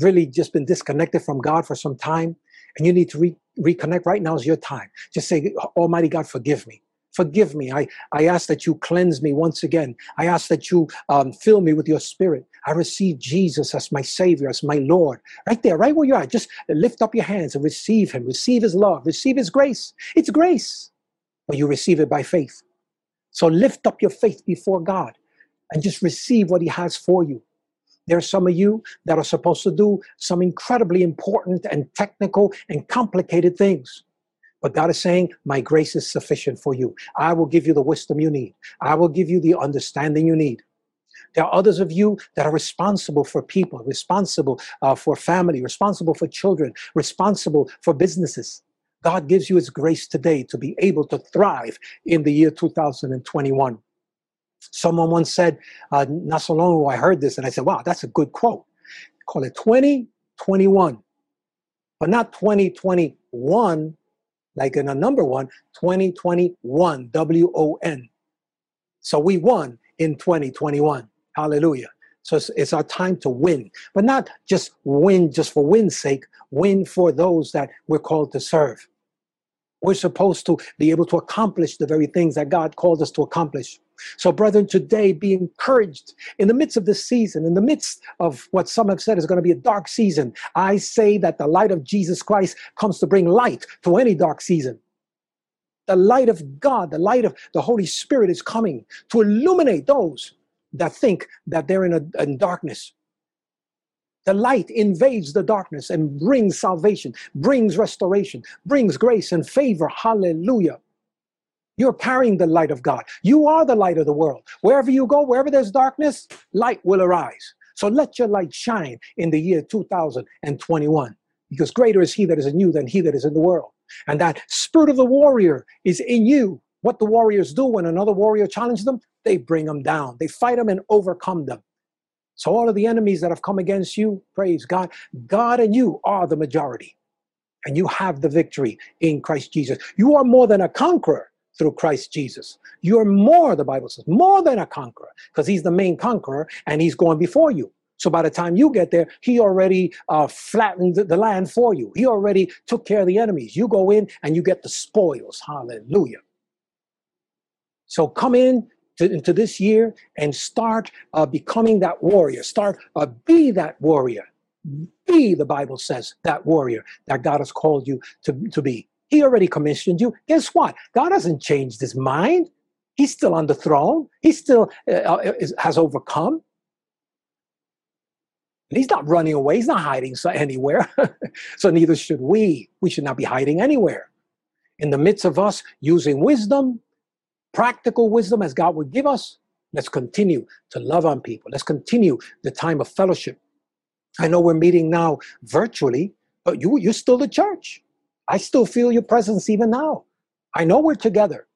really just been disconnected from God for some time and you need to re- reconnect, right now is your time. Just say, Almighty God, forgive me. Forgive me. I, I ask that you cleanse me once again. I ask that you um, fill me with your spirit. I receive Jesus as my Savior, as my Lord. Right there, right where you are. Just lift up your hands and receive Him. Receive His love. Receive His grace. It's grace, but you receive it by faith. So lift up your faith before God and just receive what He has for you. There are some of you that are supposed to do some incredibly important and technical and complicated things. But God is saying, My grace is sufficient for you. I will give you the wisdom you need, I will give you the understanding you need. There are others of you that are responsible for people, responsible uh, for family, responsible for children, responsible for businesses. God gives you His grace today to be able to thrive in the year 2021. Someone once said, uh, not so long ago, I heard this and I said, wow, that's a good quote. Call it 2021, but not 2021 like in a number one, 2021, W O N. So we won in 2021. Hallelujah. So it's, it's, our time to win, but not just win just for win's sake, win for those that we're called to serve. We're supposed to be able to accomplish the very things that God called us to accomplish. So, brethren, today be encouraged in the midst of this season, in the midst of what some have said is going to be a dark season. I say that the light of Jesus Christ comes to bring light to any dark season. The light of God, the light of the Holy Spirit is coming to illuminate those that think that they're in, a, in darkness. The light invades the darkness and brings salvation, brings restoration, brings grace and favor. Hallelujah. You're carrying the light of God. You are the light of the world. Wherever you go, wherever there's darkness, light will arise. So let your light shine in the year 2021, because greater is He that is in you than He that is in the world. And that spirit of the warrior is in you. What the warriors do when another warrior challenges them, they bring them down, they fight them and overcome them. So, all of the enemies that have come against you, praise God, God and you are the majority. And you have the victory in Christ Jesus. You are more than a conqueror through Christ Jesus. You're more, the Bible says, more than a conqueror, because he's the main conqueror and he's going before you. So by the time you get there, he already uh, flattened the land for you. He already took care of the enemies. You go in and you get the spoils. Hallelujah. So come in to, into this year and start uh, becoming that warrior. Start uh, be that warrior. Be, the Bible says, that warrior that God has called you to, to be. He already commissioned you. Guess what? God hasn't changed his mind. He's still on the throne. He still uh, uh is, has overcome. And he's not running away. He's not hiding anywhere. so neither should we. We should not be hiding anywhere. In the midst of us using wisdom, practical wisdom as God would give us, let's continue to love on people. Let's continue the time of fellowship. I know we're meeting now virtually, but you, you're still the church. I still feel your presence even now. I know we're together.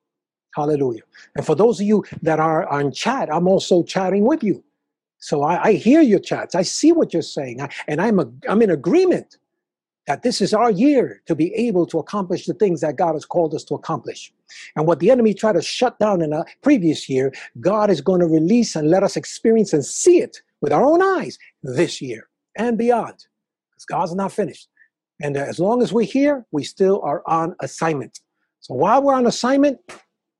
Hallelujah. And for those of you that are on chat, I'm also chatting with you. So I, I hear your chats. I see what you're saying. I, and I'm, a, I'm in agreement that this is our year to be able to accomplish the things that God has called us to accomplish. And what the enemy tried to shut down in a previous year, God is going to release and let us experience and see it with our own eyes this year and beyond. Because God's not finished. And as long as we're here, we still are on assignment. So while we're on assignment,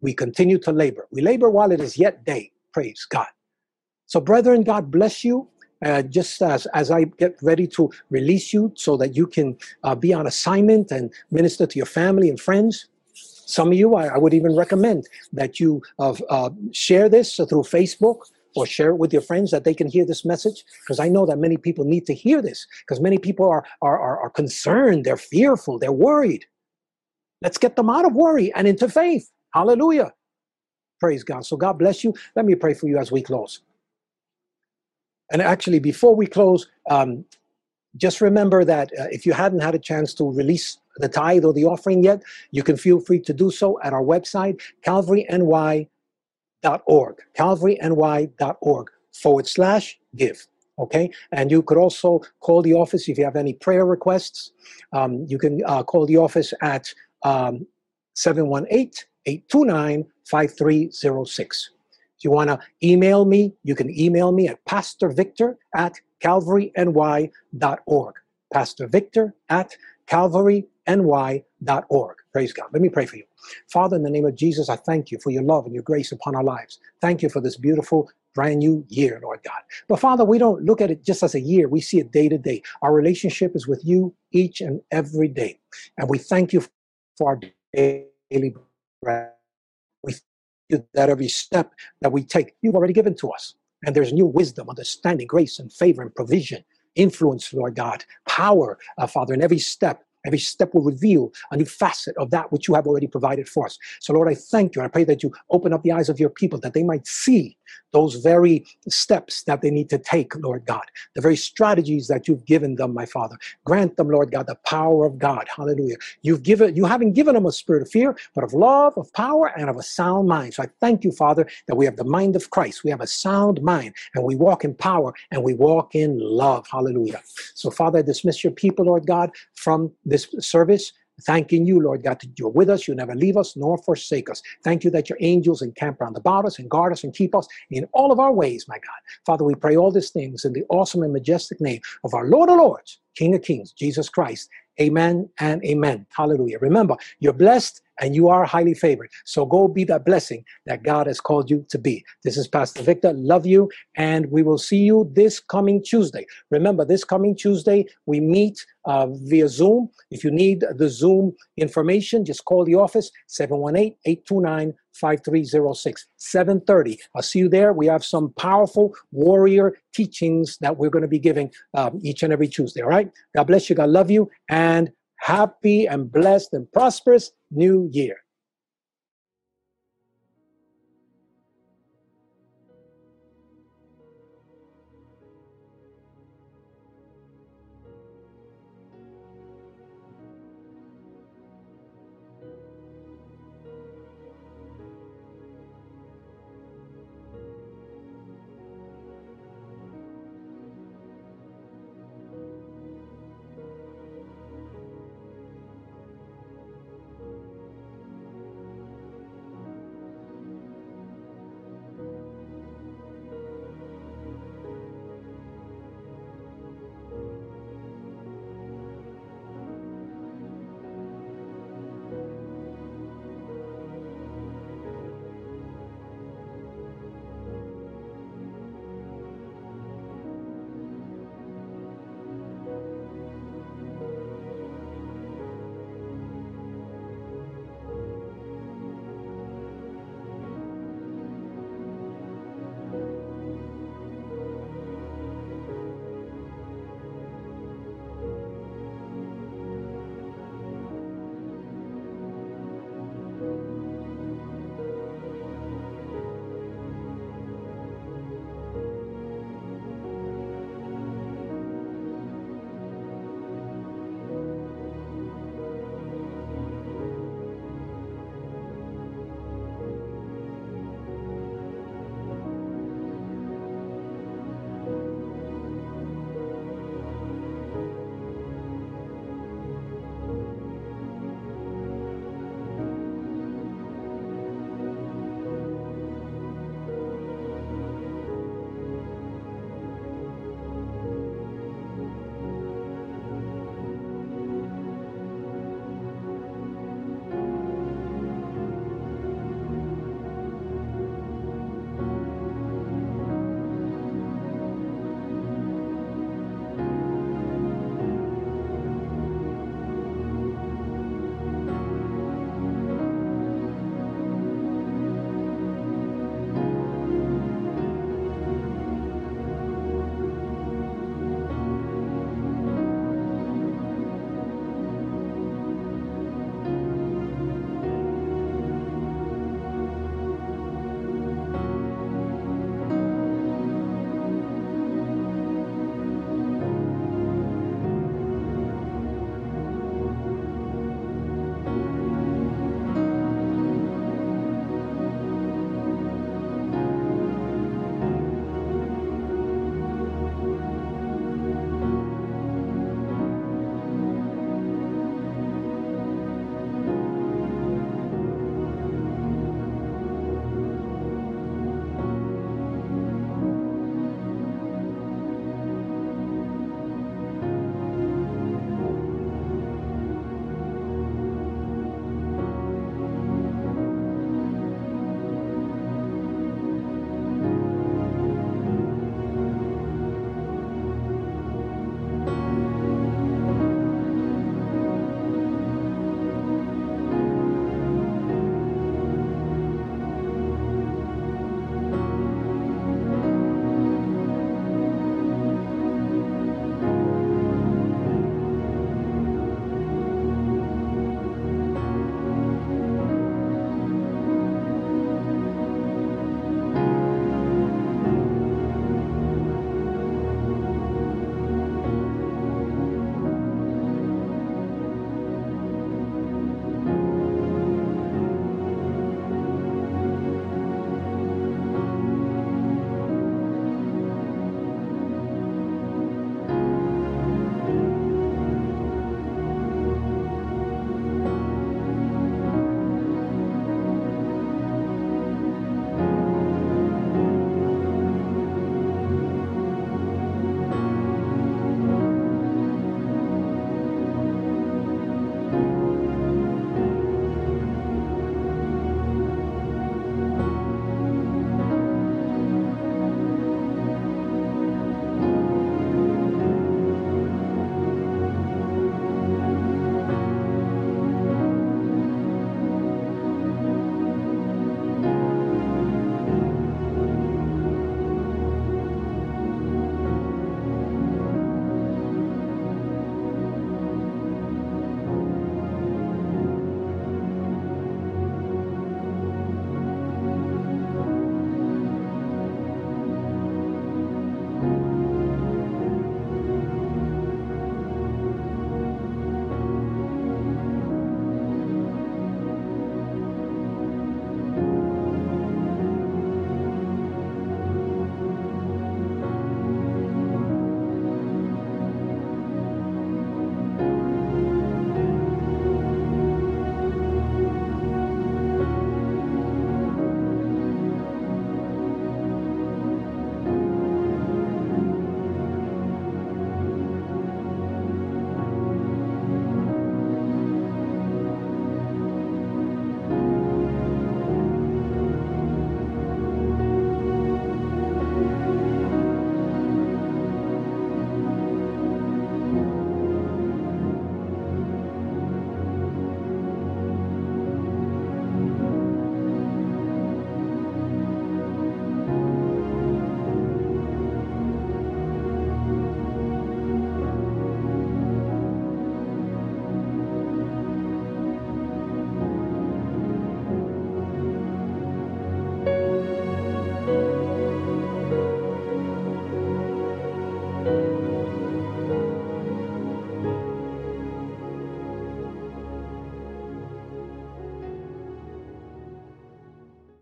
we continue to labor. We labor while it is yet day. Praise God. So, brethren, God bless you. Uh, just as, as I get ready to release you so that you can uh, be on assignment and minister to your family and friends. Some of you, I, I would even recommend that you uh, uh, share this through Facebook or share it with your friends that they can hear this message because I know that many people need to hear this because many people are, are, are, are concerned, they're fearful, they're worried. Let's get them out of worry and into faith. Hallelujah. Praise God. So God bless you. Let me pray for you as we close. And actually, before we close, um, just remember that uh, if you hadn't had a chance to release the tithe or the offering yet, you can feel free to do so at our website, calvaryny.org. Calvaryny.org forward slash give. Okay, and you could also call the office if you have any prayer requests. Um, you can uh, call the office at um, 718 829 5306. If you want to email me, you can email me at pastorvictor at calvaryny.org. Pastor Victor at calvaryny.org. Praise God. Let me pray for you. Father, in the name of Jesus, I thank you for your love and your grace upon our lives. Thank you for this beautiful brand new year, Lord God. But Father, we don't look at it just as a year. We see it day to day. Our relationship is with you each and every day. And we thank you for our daily bread. We thank you that every step that we take, you've already given to us. And there's new wisdom, understanding, grace, and favor and provision, influence, Lord God, power, uh, Father, in every step. Every step will reveal a new facet of that which you have already provided for us. So, Lord, I thank you. I pray that you open up the eyes of your people that they might see those very steps that they need to take, Lord God, the very strategies that you've given them, my Father. Grant them, Lord God, the power of God. Hallelujah. You've given, you haven't given them a spirit of fear, but of love, of power, and of a sound mind. So I thank you, Father, that we have the mind of Christ. We have a sound mind, and we walk in power, and we walk in love. Hallelujah. So, Father, I dismiss your people, Lord God, from this service. Thanking you, Lord God, that you're with us. You never leave us nor forsake us. Thank you that your angels encamp round about us and guard us and keep us in all of our ways, my God. Father, we pray all these things in the awesome and majestic name of our Lord of Lords, King of Kings, Jesus Christ. Amen and amen. Hallelujah. Remember, you're blessed and you are highly favored. So go be that blessing that God has called you to be. This is Pastor Victor. Love you. And we will see you this coming Tuesday. Remember, this coming Tuesday, we meet uh, via Zoom. If you need the Zoom information, just call the office 718 829 5306 730 i'll see you there. We have some powerful warrior teachings that we're going to be giving um, each and every tuesday all right? God bless you. God love you. And happy and blessed and prosperous new year